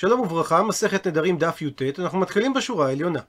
שלום וברכה, מסכת נדרים דף י"ט, אנחנו מתחילים בשורה העליונה.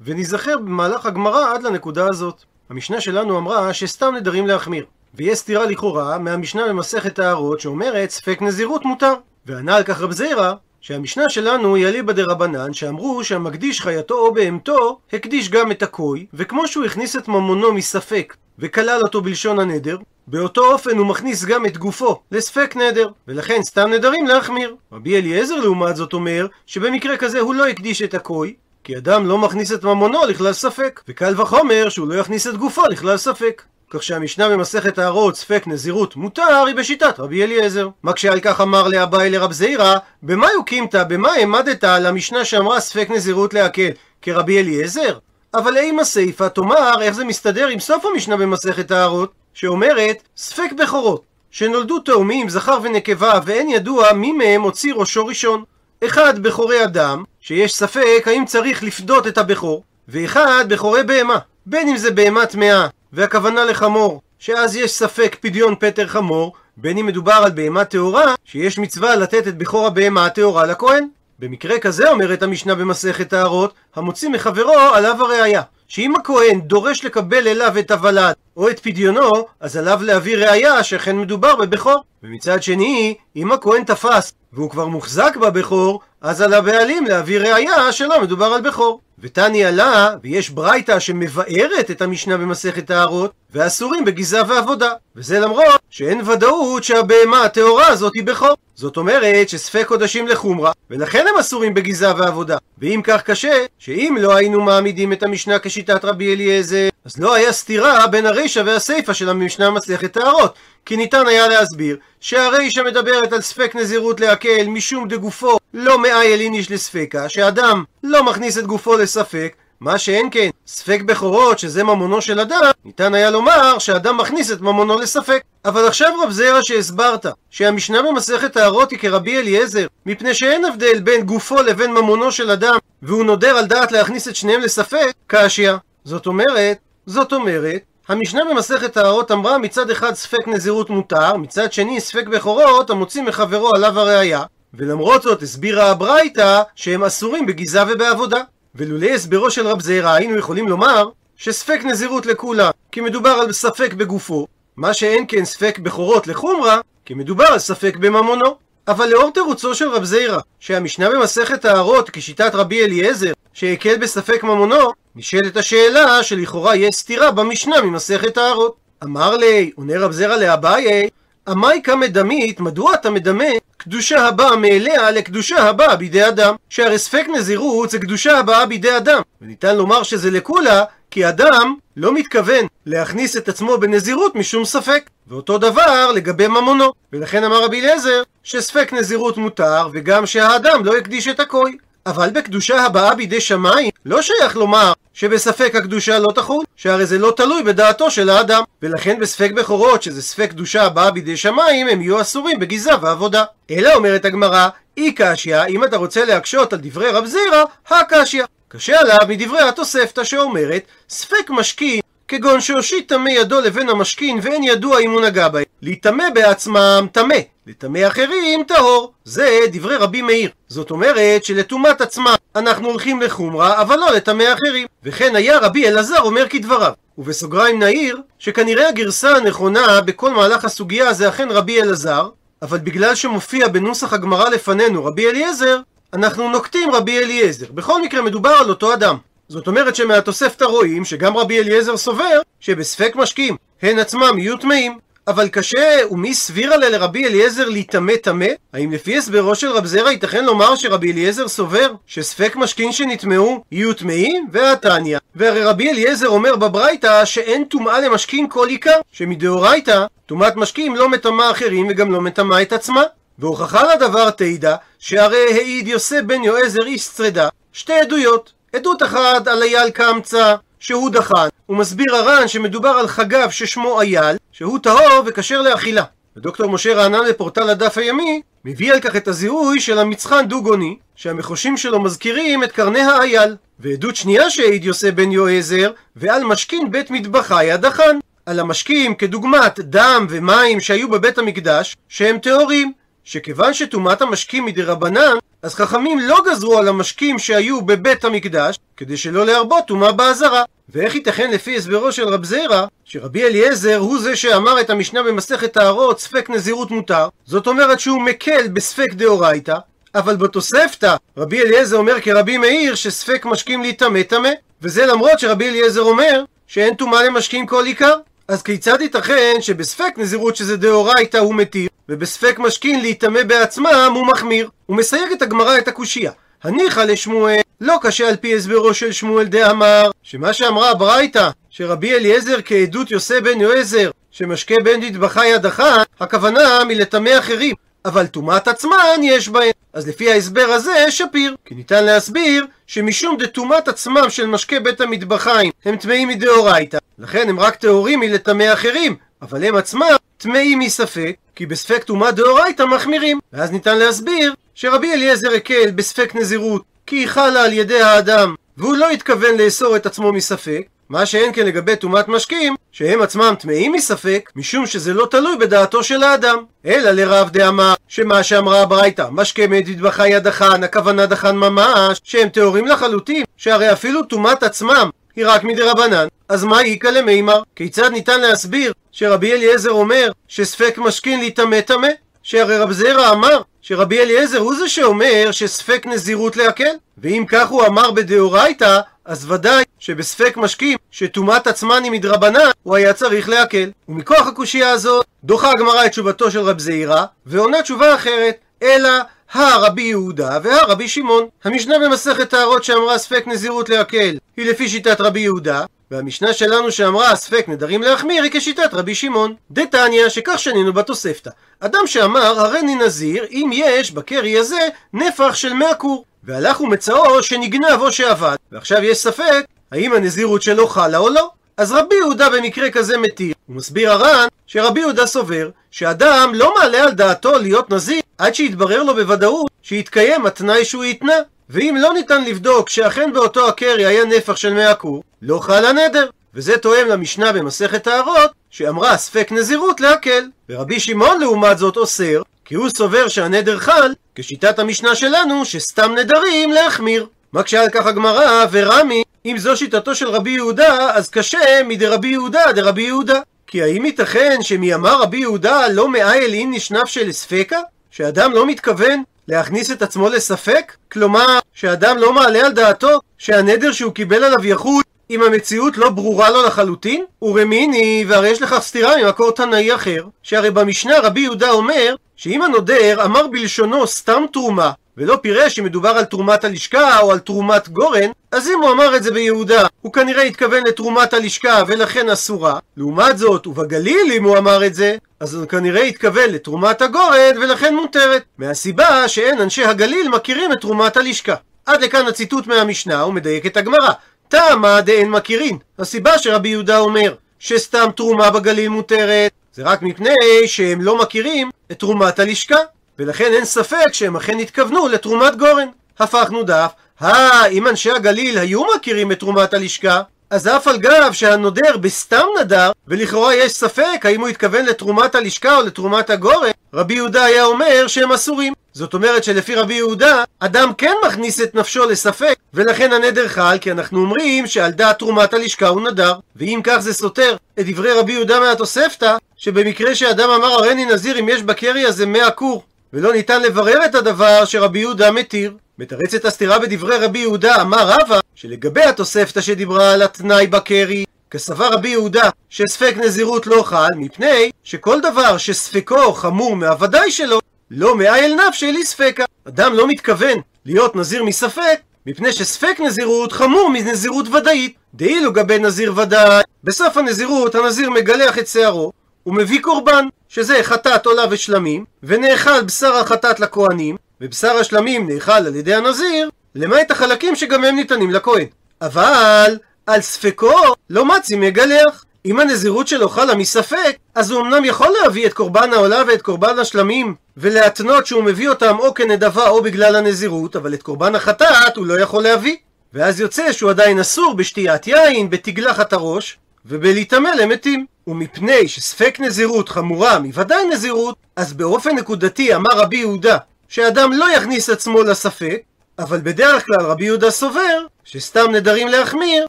וניזכר במהלך הגמרא עד לנקודה הזאת. המשנה שלנו אמרה שסתם נדרים להחמיר. ויש סתירה לכאורה מהמשנה במסכת טהרות שאומרת ספק נזירות מותר. וענה על כך רב זירא שהמשנה שלנו היא אליבא דרבנן שאמרו שהמקדיש חייתו או בהמתו הקדיש גם את הכוי וכמו שהוא הכניס את ממונו מספק וכלל אותו בלשון הנדר באותו אופן הוא מכניס גם את גופו לספק נדר ולכן סתם נדרים להחמיר רבי אליעזר לעומת זאת אומר שבמקרה כזה הוא לא הקדיש את הכוי כי אדם לא מכניס את ממונו לכלל ספק וקל וחומר שהוא לא יכניס את גופו לכלל ספק כך שהמשנה במסכת טהרות ספק נזירות מותר היא בשיטת רבי אליעזר. מקשה על כך אמר לאביי לרב זעירא, במה יוקימת, במה העמדת על המשנה שאמרה ספק נזירות להקל, כרבי אליעזר? אבל אימה סיפא תאמר איך זה מסתדר עם סוף המשנה במסכת טהרות, שאומרת ספק בכורות, שנולדו תאומים זכר ונקבה ואין ידוע מי מהם הוציא ראשו ראשון. אחד בכורי אדם, שיש ספק האם צריך לפדות את הבכור, ואחד בכורי בהמה, בין אם זה בהמה טמאה והכוונה לחמור, שאז יש ספק פדיון פטר חמור, בין אם מדובר על בהמה טהורה, שיש מצווה לתת את בכור הבהמה הטהורה לכהן. במקרה כזה אומרת המשנה במסכת טהרות, המוציא מחברו עליו הראייה. שאם הכהן דורש לקבל אליו את הוולד או את פדיונו, אז עליו להביא ראייה שאכן מדובר בבכור. ומצד שני, אם הכהן תפס והוא כבר מוחזק בבכור, אז על הבעלים להביא ראייה שלא מדובר על בכור. ותני עלה, ויש ברייתא שמבארת את המשנה במסכת טהרות, ואסורים בגיזה ועבודה. וזה למרות שאין ודאות שהבהמה הטהורה הזאת היא בכור. זאת אומרת שספק קודשים לחומרה, ולכן הם אסורים בגיזה ועבודה. ואם כך קשה, שאם לא היינו מעמידים את המשנה כשיטת רבי אליעזר, אז לא היה סתירה בין הרישא והסיפא של המשנה במסכת טהרות. כי ניתן היה להסביר שהרישא מדברת על ספק נזירות להקל משום דגופו לא מאי איניש לספקה, שאדם לא מכניס את גופו לספק, מה שאין כן, ספק בכורות, שזה ממונו של אדם, ניתן היה לומר שאדם מכניס את ממונו לספק. אבל עכשיו רב זרע שהסברת, שהמשנה במסכת טהרות היא כרבי אליעזר, מפני שאין הבדל בין גופו לבין ממונו של אדם, והוא נודר על דעת להכניס את שניהם לספק, קשיא. זאת אומרת, זאת אומרת, המשנה במסכת טהרות אמרה מצד אחד ספק נזירות מותר, מצד שני ספק בכורות המוציא מחברו עליו הראייה, ולמרות זאת הסבירה הברייתא שהם אסורים בגיזה ובעבודה. ולולא הסברו של רב זעירא היינו יכולים לומר שספק נזירות לכולה, כי מדובר על ספק בגופו, מה שאין כן ספק בכורות לחומרה, כי מדובר על ספק בממונו. אבל לאור תירוצו של רב זעירא, שהמשנה במסכת טהרות כשיטת רבי אליעזר, שהקל בספק ממונו, נשאלת השאלה שלכאורה יש סתירה במשנה ממסכת טהרות. אמר לי, עונה רב זרע לאביי, אמי כמדמית, מדוע אתה מדמה קדושה הבאה מאליה לקדושה הבאה בידי אדם? שהרי ספק נזירות זה קדושה הבאה בידי אדם, וניתן לומר שזה לכולה, כי אדם לא מתכוון להכניס את עצמו בנזירות משום ספק. ואותו דבר לגבי ממונו. ולכן אמר רבי אליעזר שספק נזירות מותר, וגם שהאדם לא הקדיש את הכוי. אבל בקדושה הבאה בידי שמיים, לא שייך לומר שבספק הקדושה לא תחול, שהרי זה לא תלוי בדעתו של האדם. ולכן בספק בכורות, שזה ספק קדושה הבאה בידי שמיים, הם יהיו אסורים בגיזה ועבודה. אלא אומרת הגמרא, אי קשיא, אם אתה רוצה להקשות על דברי רב זירא, הקשיא. קשה עליו מדברי התוספתא שאומרת, ספק משכין כגון שהושיט טמא ידו לבין המשכין ואין ידוע אם הוא נגע בהם. להיטמא בעצמם טמא, לטמא אחרים טהור. זה דברי רבי מאיר. זאת אומרת שלטומאת עצמם אנחנו הולכים לחומרה, אבל לא לטמא אחרים. וכן היה רבי אלעזר אומר כדבריו. ובסוגריים נעיר שכנראה הגרסה הנכונה בכל מהלך הסוגיה זה אכן רבי אלעזר, אבל בגלל שמופיע בנוסח הגמרא לפנינו רבי אליעזר, אנחנו נוקטים רבי אליעזר. בכל מקרה מדובר על אותו אדם. זאת אומרת שמהתוספתא רואים שגם רבי אליעזר סובר שבספק משקים הן עצמם יהיו טמאים. אבל קשה, ומי סביר עליה לרבי אליעזר להיטמא טמא? האם לפי הסברו של רב זרע ייתכן לומר שרבי אליעזר סובר שספק משכין שנטמאו יהיו טמאים? והתניא. והרי רבי אליעזר אומר בברייתא שאין טומאה למשכין כל עיקר, שמדאורייתא טומאת משכין לא מטמאה אחרים וגם לא מטמאה את עצמה. והוכחה לדבר תדע שהרי העיד יוסף בן יועזר איש צרדה שתי עדויות עדות אחת על אייל קמצא שהוא דחן, ומסביר הר"ן שמדובר על חגב ששמו אייל, שהוא טהור וכשר לאכילה. ודוקטור משה רענן לפורטל הדף הימי מביא על כך את הזיהוי של המצחן דו-גוני, שהמחושים שלו מזכירים את קרני האייל. ועדות שנייה שהעיד יוסף בן יועזר, ועל משכין בית מטבחי הדחן. על המשקים כדוגמת דם ומים שהיו בבית המקדש, שהם טהורים. שכיוון שטומאת המשקים מדרבנן, אז חכמים לא גזרו על המשקים שהיו בבית המקדש, כדי שלא להרבות טומאה באזהרה. ואיך ייתכן לפי הסברו של רב זירא, שרבי אליעזר הוא זה שאמר את המשנה במסכת טהרות ספק נזירות מותר? זאת אומרת שהוא מקל בספק דאורייתא, אבל בתוספתא רבי אליעזר אומר כרבי מאיר שספק משקים להיטמא טמא, וזה למרות שרבי אליעזר אומר שאין טומאה למשקים כל עיקר. אז כיצד ייתכן שבספק נזירות שזה דאורייתא הוא מתיר, ובספק משכין להיטמא בעצמם הוא מחמיר? הוא מסייג את הגמרא את הקושייה. הניחא לשמואל, לא קשה על פי הסברו של שמואל דאמר, שמה שאמרה הברייתא, שרבי אליעזר כעדות יוסי בן יועזר, שמשקה בן נדבכה יד אחת, הכוונה מלטמא אחרים, אבל טומאת עצמן יש בהן. אז לפי ההסבר הזה, שפיר. כי ניתן להסביר שמשום דטומאת עצמם של משקה בית המטבחיים הם טמאים מדאורייתא, לכן הם רק טהורים מלטמא אחרים, אבל הם עצמם טמאים מספק, כי בספק טומאת דאורייתא מחמירים. ואז ניתן להסביר שרבי אליעזר הקל בספק נזירות, כי היא חלה על ידי האדם, והוא לא התכוון לאסור את עצמו מספק, מה שאין כן לגבי טומאת משקים, שהם עצמם טמאים מספק, משום שזה לא תלוי בדעתו של האדם. אלא לרב דאמר, שמה שאמרה הברייתא, משקה מדבחה יד דחן, הכוונה דחן ממש, שהם טהורים לחלוטין, שהרי אפילו טומאת עצמם היא רק מדרבנן, אז מה איכא למימר? כיצד ניתן להסביר שרבי אליעזר אומר שספק משכין להיטמא טמא? שהרי רב זרע אמר שרבי אליעזר הוא זה שאומר שספק נזירות להקל, ואם כך הוא אמר בדאורייתא, אז ודאי שבספק משקים שטומאת עצמן היא מדרבנן, הוא היה צריך להקל. ומכוח הקושייה הזאת, דוחה הגמרא את תשובתו של רב זעירא, ועונה תשובה אחרת, אלא הרבי יהודה והרבי שמעון. המשנה במסכת טהרות שאמרה ספק נזירות להקל, היא לפי שיטת רבי יהודה, והמשנה שלנו שאמרה ספק נדרים להחמיר היא כשיטת רבי שמעון. דתניא שכך שנינו בתוספתא. אדם שאמר הריני נזיר אם יש בקרי הזה נפח של מאה קור. והלך ומצאו שנגנב או שאבד. ועכשיו יש ספק האם הנזירות שלו חלה או לא. אז רבי יהודה במקרה כזה מתיר. הוא מסביר הר"ן שרבי יהודה סובר שאדם לא מעלה על דעתו להיות נזיר עד שיתברר לו בוודאות שיתקיים התנאי שהוא התנה. ואם לא ניתן לבדוק שאכן באותו הקרי היה נפח של מאה קור, לא חל הנדר. וזה תואם למשנה במסכת טהרות, שאמרה ספק נזירות להקל. ורבי שמעון לעומת זאת אוסר, כי הוא סובר שהנדר חל, כשיטת המשנה שלנו, שסתם נדרים להחמיר. מקשה על כך הגמרא, ורמי, אם זו שיטתו של רבי יהודה, אז קשה מדרבי יהודה דרבי יהודה. כי האם ייתכן שמיאמר רבי יהודה לא מאייל אין נשנף של ספקה? שאדם לא מתכוון להכניס את עצמו לספק? כלומר, שאדם לא מעלה על דעתו שהנדר שהוא קיבל עליו יחול אם המציאות לא ברורה לו לחלוטין? ורמיני, והרי יש לכך סתירה ממקור תנאי אחר, שהרי במשנה רבי יהודה אומר שאם הנודר אמר בלשונו סתם תרומה, ולא פירש אם מדובר על תרומת הלשכה או על תרומת גורן, אז אם הוא אמר את זה ביהודה, הוא כנראה התכוון לתרומת הלשכה ולכן אסורה. לעומת זאת, ובגליל אם הוא אמר את זה, אז הוא כנראה התכוון לתרומת הגורן ולכן מותרת. מהסיבה שאין אנשי הגליל מכירים את תרומת הלשכה. עד לכאן הציטוט מהמשנה, הוא מדייק את הגמרא. תמה דאין מכירין. הסיבה שרבי יהודה אומר שסתם תרומה בגליל מותרת, זה רק מפני שהם לא מכירים את תרומת הלשכה. ולכן אין ספק שהם אכן התכוונו לתרומת גורן. הפכנו דף, אה, אם אנשי הגליל היו מכירים את תרומת הלשכה, אז אף על גב שהנודר בסתם נדר, ולכאורה יש ספק האם הוא התכוון לתרומת הלשכה או לתרומת הגורן, רבי יהודה היה אומר שהם אסורים. זאת אומרת שלפי רבי יהודה, אדם כן מכניס את נפשו לספק, ולכן הנדר חל, כי אנחנו אומרים שעל דעת תרומת הלשכה הוא נדר. ואם כך זה סותר את דברי רבי יהודה מהתוספתא, שבמקרה שאדם אמר הריני נזיר אם יש בקרי הזה מאה כור, ולא ניתן לברר את הדבר שרבי יהודה מתיר. מתרצת הסתירה בדברי רבי יהודה, אמר רבא, שלגבי התוספתא שדיברה על התנאי בקרי, כסבר רבי יהודה שספק נזירות לא חל, מפני שכל דבר שספקו חמור מהוודאי שלו, לא מאייל נפשי לי ספקה. אדם לא מתכוון להיות נזיר מספק, מפני שספק נזירות חמור מנזירות ודאית. דאילו גבי נזיר ודאי, בסוף הנזירות הנזיר מגלח את שערו, ומביא קורבן, שזה חטאת עולה ושלמים, ונאכל בשר החטאת לכהנים, ובשר השלמים נאכל על ידי הנזיר, למעט החלקים שגם הם ניתנים לכהן. אבל על ספקו לא מצי מגלח. אם הנזירות שלו חלה מספק, אז הוא אמנם יכול להביא את קורבן העולה ואת קורבן השלמים, ולהתנות שהוא מביא אותם או כנדבה או בגלל הנזירות, אבל את קורבן החטאת הוא לא יכול להביא. ואז יוצא שהוא עדיין אסור בשתיית יין, בתגלחת הראש, ובלהיטמא למתים. ומפני שספק נזירות חמורה מוודאי נזירות, אז באופן נקודתי אמר רבי יהודה שאדם לא יכניס עצמו לספק, אבל בדרך כלל רבי יהודה סובר שסתם נדרים להחמיר,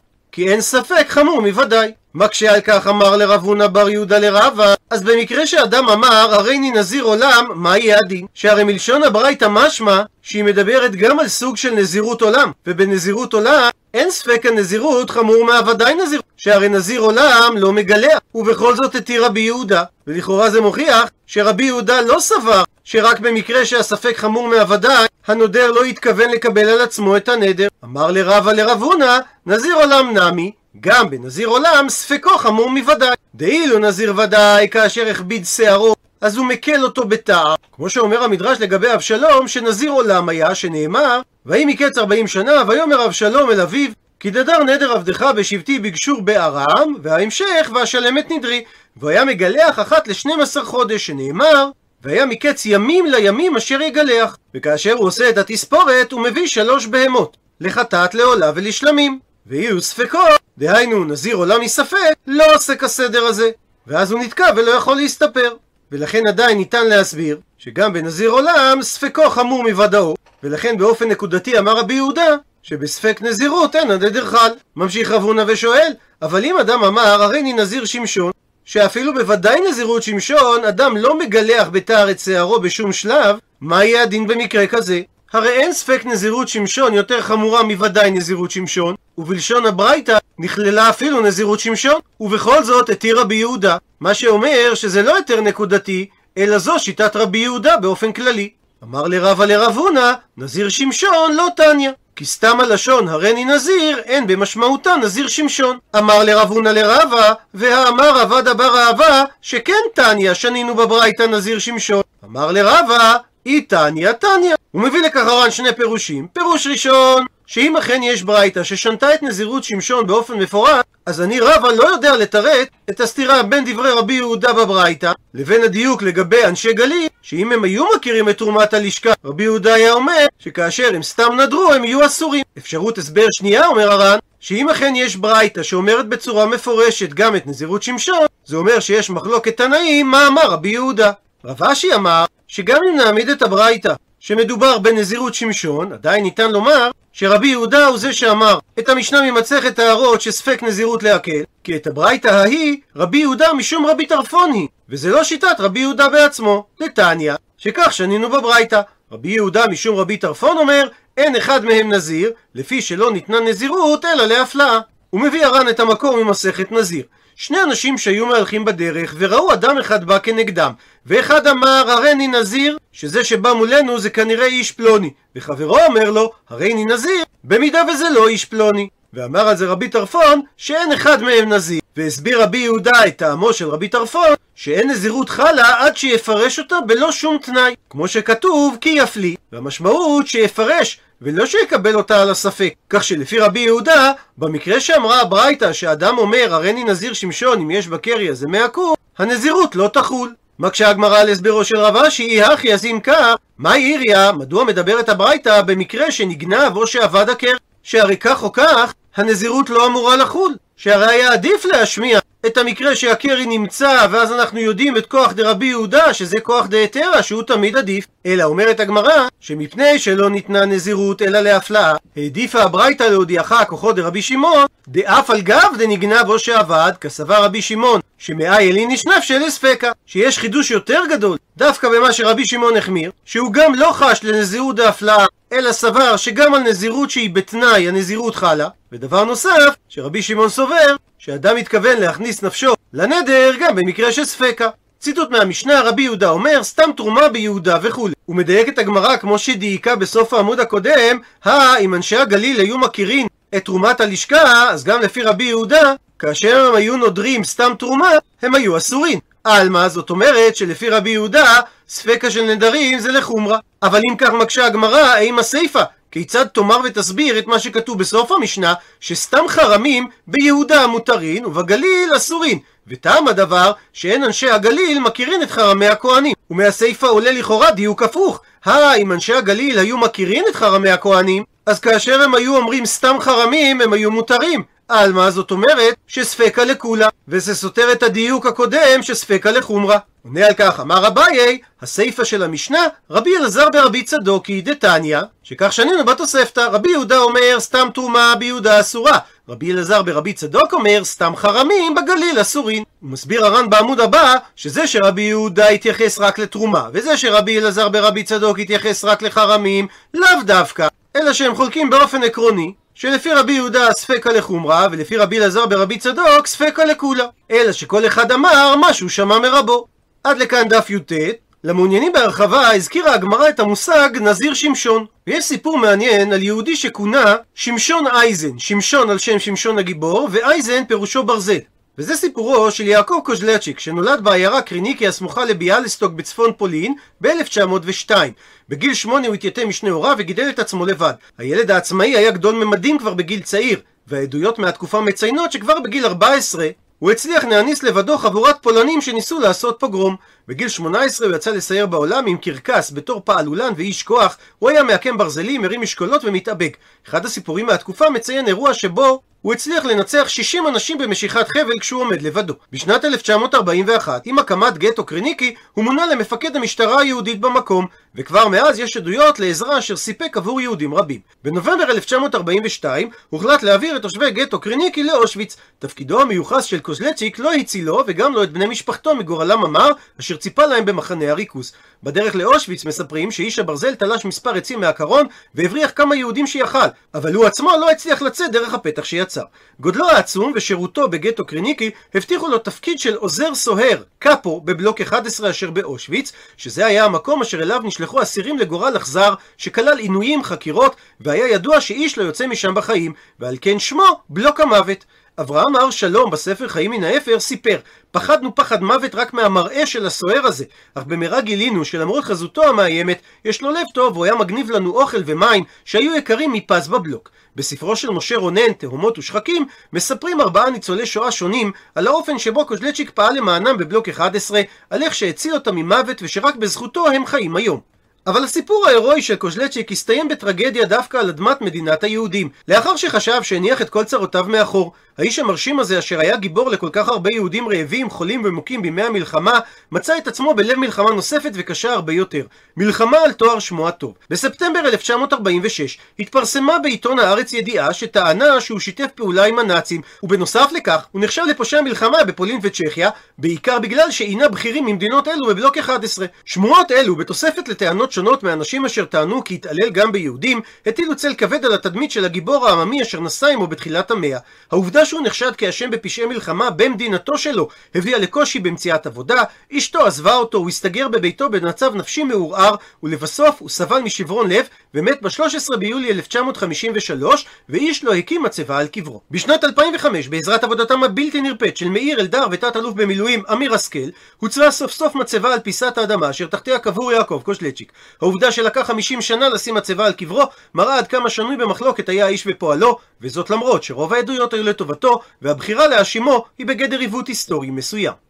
כי אין ספק חמור מוודאי. מקשה על כך אמר לרב הונא בר יהודה לרבה, אז במקרה שאדם אמר הריני נזיר עולם, מה יהיה הדין? שהרי מלשון הברייתא משמע שהיא מדברת גם על סוג של נזירות עולם, ובנזירות עולם אין ספק הנזירות חמור מהוודאי נזירות, שהרי נזיר עולם לא מגלח, ובכל זאת התיר רבי יהודה, ולכאורה זה מוכיח שרבי יהודה לא סבר שרק במקרה שהספק חמור מהוודאי, הנודר לא התכוון לקבל על עצמו את הנדר. אמר לרבה לרב הונא, נזיר עולם נמי, גם בנזיר עולם ספקו חמור מוודאי. דאילו נזיר ודאי כאשר הכביד שערו אז הוא מקל אותו בתער. כמו שאומר המדרש לגבי אבשלום, שנזיר עולם היה, שנאמר, ויהי מקץ ארבעים שנה, ויאמר אבשלום אל אביו, כי דדר נדר עבדך בשבטי בגשור בארם, וההמשך, ואשלם את נדרי. והיה מגלח אחת לשנים עשר חודש, שנאמר, והיה מקץ ימים לימים אשר יגלח. וכאשר הוא עושה את התספורת, הוא מביא שלוש בהמות, לחטאת, לעולה ולשלמים. ויהיו ספקו, דהיינו נזיר עולם מספק, לא עושה כסדר הזה. ואז הוא נתקע ולא יכול להסתפר. ולכן עדיין ניתן להסביר שגם בנזיר עולם ספקו חמור מוודאו, ולכן באופן נקודתי אמר רבי יהודה שבספק נזירות אין הנדר חל. ממשיך רב הונא ושואל, אבל אם אדם אמר הריני נזיר שמשון, שאפילו בוודאי נזירות שמשון, אדם לא מגלח בתער את שערו בשום שלב, מה יהיה הדין במקרה כזה? הרי אין ספק נזירות שמשון יותר חמורה מוודאי נזירות שמשון, ובלשון הברייתא נכללה אפילו נזירות שמשון, ובכל זאת התיר רבי יהודה, מה שאומר שזה לא יותר נקודתי, אלא זו שיטת רבי יהודה באופן כללי. אמר לרבה לרב הונא, נזיר שמשון לא תניא. כי סתם הלשון הריני נזיר, אין במשמעותה נזיר שמשון. אמר לרב הונא לרבה, והאמר רבא דבר אהבה, שכן תניא שנינו בברייתא נזיר שמשון. אמר לרבה, אי תניא תניא. הוא מביא לכך הר"ן שני פירושים. פירוש ראשון, שאם אכן יש ברייתא ששנתה את נזירות שמשון באופן מפורט, אז אני רבא לא יודע לתרץ את הסתירה בין דברי רבי יהודה בברייתא לבין הדיוק לגבי אנשי גליל, שאם הם היו מכירים את תרומת הלשכה, רבי יהודה היה אומר שכאשר הם סתם נדרו הם יהיו אסורים. אפשרות הסבר שנייה, אומר הר"ן, שאם אכן יש ברייתא שאומרת בצורה מפורשת גם את נזירות שמשון, זה אומר שיש מחלוקת תנאים מה אמר רבי יהודה. רב אשי אמר שגם אם נעמיד את הברייתא שמדובר בנזירות שמשון, עדיין ניתן לומר שרבי יהודה הוא זה שאמר את המשנה ממסכת הערות שספק נזירות להקל, כי את הברייתא ההיא רבי יהודה משום רבי טרפון היא, וזה לא שיטת רבי יהודה בעצמו. לתניא, שכך שנינו בברייתא. רבי יהודה משום רבי טרפון אומר, אין אחד מהם נזיר, לפי שלא ניתנה נזירות אלא להפלאה. הוא מביא הר"ן את המקור ממסכת נזיר. שני אנשים שהיו מהלכים בדרך וראו אדם אחד בא כנגדם ואחד אמר הריני נזיר שזה שבא מולנו זה כנראה איש פלוני. וחברו אומר לו הריני נזיר במידה וזה לא איש פלוני. ואמר על זה רבי טרפון שאין אחד מהם נזיר והסביר רבי יהודה את טעמו של רבי טרפון שאין נזירות חלה עד שיפרש אותה בלא שום תנאי כמו שכתוב כי יפלי והמשמעות שיפרש ולא שיקבל אותה על הספק. כך שלפי רבי יהודה, במקרה שאמרה הברייתא שאדם אומר הריני נזיר שמשון אם יש בקרי הזה מהקור, הנזירות לא תחול. מקשה הגמרא על הסברו של רב אשי, אי הכי אז אם כך, מה איריה, מדוע מדברת הברייתא במקרה שנגנב או שאבד הקר? שהרי כך או כך, הנזירות לא אמורה לחול. שהרי היה עדיף להשמיע את המקרה שהקרי נמצא ואז אנחנו יודעים את כוח דרבי יהודה שזה כוח דהתרא שהוא תמיד עדיף. אלא אומרת הגמרא שמפני שלא ניתנה נזירות אלא להפלאה העדיפה הברייתא להודיעך כוחו דרבי שמעון דאף על גב דנגנב או שעבד כסבר רבי שמעון שמאי אלין נשנף של הספקה שיש חידוש יותר גדול דווקא במה שרבי שמעון החמיר שהוא גם לא חש לנזירות דהפלאה אלא סבר שגם על נזירות שהיא בתנאי הנזירות חלה. ודבר נוסף שרבי שמעון סובר שאדם מתכוון להכניס נפשו לנדר גם במקרה של ספקה. ציטוט מהמשנה רבי יהודה אומר סתם תרומה ביהודה וכולי. הוא מדייק את הגמרא כמו שדייקה בסוף העמוד הקודם, הא אם אנשי הגליל היו מכירים את תרומת הלשכה, אז גם לפי רבי יהודה, כאשר הם היו נודרים סתם תרומה, הם היו אסורים. עלמא, זאת אומרת שלפי רבי יהודה, ספקה של נדרים זה לחומרה. אבל אם כך מקשה הגמרא, האם הסיפא כיצד תאמר ותסביר את מה שכתוב בסוף המשנה, שסתם חרמים ביהודה מותרין ובגליל אסורין, וטעם הדבר שאין אנשי הגליל מכירים את חרמי הכהנים. ומהסיפא עולה לכאורה דיוק הפוך. הא, אם אנשי הגליל היו מכירים את חרמי הכהנים, אז כאשר הם היו אומרים סתם חרמים, הם היו מותרים. עלמא זאת אומרת שספקא לקולה, וזה סותר את הדיוק הקודם שספקא לחומרה. עונה על כך, אמר אביי, הסיפא של המשנה, רבי אלעזר ברבי צדוקי דתניא, שכך שנינו בתוספתא, רבי יהודה אומר סתם תרומה ביהודה אסורה, רבי אלעזר ברבי צדוק אומר סתם חרמים בגליל אסורין. הוא מסביר הר"ן בעמוד הבא שזה שרבי יהודה התייחס רק לתרומה וזה שרבי אלעזר ברבי צדוק התייחס רק לחרמים לאו דווקא אלא שהם חולקים באופן עקרוני שלפי רבי יהודה ספקא לחומרה ולפי רבי אלעזר ברבי צדוק ספקא לקולה אלא שכל אחד אמר משהו שמע מרבו. עד לכאן דף י"ט. למעוניינים בהרחבה הזכירה הגמרא את המושג נזיר שמשון. ויש סיפור מעניין על יהודי שכונה שמשון אייזן. שמשון על שם שמשון הגיבור ואייזן פירושו ברזל וזה סיפורו של יעקב קוז'לצ'יק שנולד בעיירה קריניקי הסמוכה לביאליסטוק בצפון פולין ב-1902 בגיל שמונה הוא התייתם משני הוריו וגידל את עצמו לבד הילד העצמאי היה גדול ממדים כבר בגיל צעיר והעדויות מהתקופה מציינות שכבר בגיל 14 הוא הצליח להניס לבדו חבורת פולנים שניסו לעשות פוגרום. בגיל 18 הוא יצא לסייר בעולם עם קרקס בתור פעלולן ואיש כוח, הוא היה מעקם ברזלים, מרים משקולות ומתאבק. אחד הסיפורים מהתקופה מציין אירוע שבו הוא הצליח לנצח 60 אנשים במשיכת חבל כשהוא עומד לבדו. בשנת 1941, עם הקמת גטו קרניקי, הוא מונה למפקד המשטרה היהודית במקום, וכבר מאז יש עדויות לעזרה אשר סיפק עבור יהודים רבים. בנובמבר 1942 הוחלט להעביר את תושבי גטו קרניקי לאושוויץ. תפקידו המיוחס של קוזלצ'יק לא הצילו וגם לא את בני משפחתו מגורלם המר, אשר ציפה להם במחנה הריכוז. בדרך לאושוויץ מספרים שאיש הברזל תלש מספר עצים מהקרון והבריח כמה יהודים שיכל, אבל הוא עצמו לא הצליח לצאת דרך הפתח שיצר. גודלו העצום ושירותו בגטו קרניקי הבטיחו לו תפקיד של עוזר סוהר, קאפו, בבלוק 11 אשר באושוויץ, שזה היה המקום אשר אליו נשלחו אסירים לגורל אכזר, שכלל עינויים, חקירות, והיה ידוע שאיש לא יוצא משם בחיים, ועל כן שמו בלוק המוות. אברהם הר שלום בספר חיים מן האפר סיפר פחדנו פחד מוות רק מהמראה של הסוער הזה אך במהרה גילינו שלמרות חזותו המאיימת יש לו לב טוב והוא היה מגניב לנו אוכל ומים שהיו יקרים מפז בבלוק בספרו של משה רונן, תהומות ושחקים, מספרים ארבעה ניצולי שואה שונים על האופן שבו קוז'לצ'יק פעל למענם בבלוק 11, על איך שהציל אותם ממוות ושרק בזכותו הם חיים היום. אבל הסיפור ההירואי של קוז'לצ'יק הסתיים בטרגדיה דווקא על אדמת מדינת היהודים. לאחר שחשב שהניח את כל צרותיו מאחור, האיש המרשים הזה, אשר היה גיבור לכל כך הרבה יהודים רעבים, חולים ומוכים בימי המלחמה, מצא את עצמו בלב מלחמה נוספת וקשה הרבה יותר. מלחמה על תואר שמו הטוב. בספטמבר 1946 התפרסמה בעיתון הארץ ידיעה שטענה שהוא שיתף פעולה עם הנאצים, ובנוסף לכך הוא נחשב לפושע מלחמה בפולין וצ'כיה, בעיקר בגלל שעינה בכירים ממדינות אלו בבלוק 11. שמועות אלו, בתוספת לטענות שונות מאנשים אשר טענו כי התעלל גם ביהודים, הטילו צל כבד על התדמית של הגיבור העממי אשר נסע עמו בתחילת המאה. העובדה שהוא נחשד כאשם בפשעי מלחמה במדינתו שלו הביאה לקושי במציאת עבודה, אשתו עזבה אותו, הוא הסתגר בביתו במצב נפשי מעורער, ולבסוף הוא סבל משברון לב ומת ב-13 ביולי 1953, ואיש לא הקים מצבה על קברו. בשנת 2005, בעזרת עבודתם הבלתי נרפאת של מאיר אלדר ותת אלוף במילואים אמיר השכל, הוצבה סוף סוף מצבה על פיסת האדמה אשר תחתיה קבור יעקב קושלצ'יק. העובדה שלקח 50 שנה לשים מצבה על קברו, מראה עד כמה שנוי במחלוקת היה האיש ופועלו, וזאת למרות שרוב העדויות היו לטובתו, והבחירה להאשימו היא בגדר עיוות היסטורי מסוים.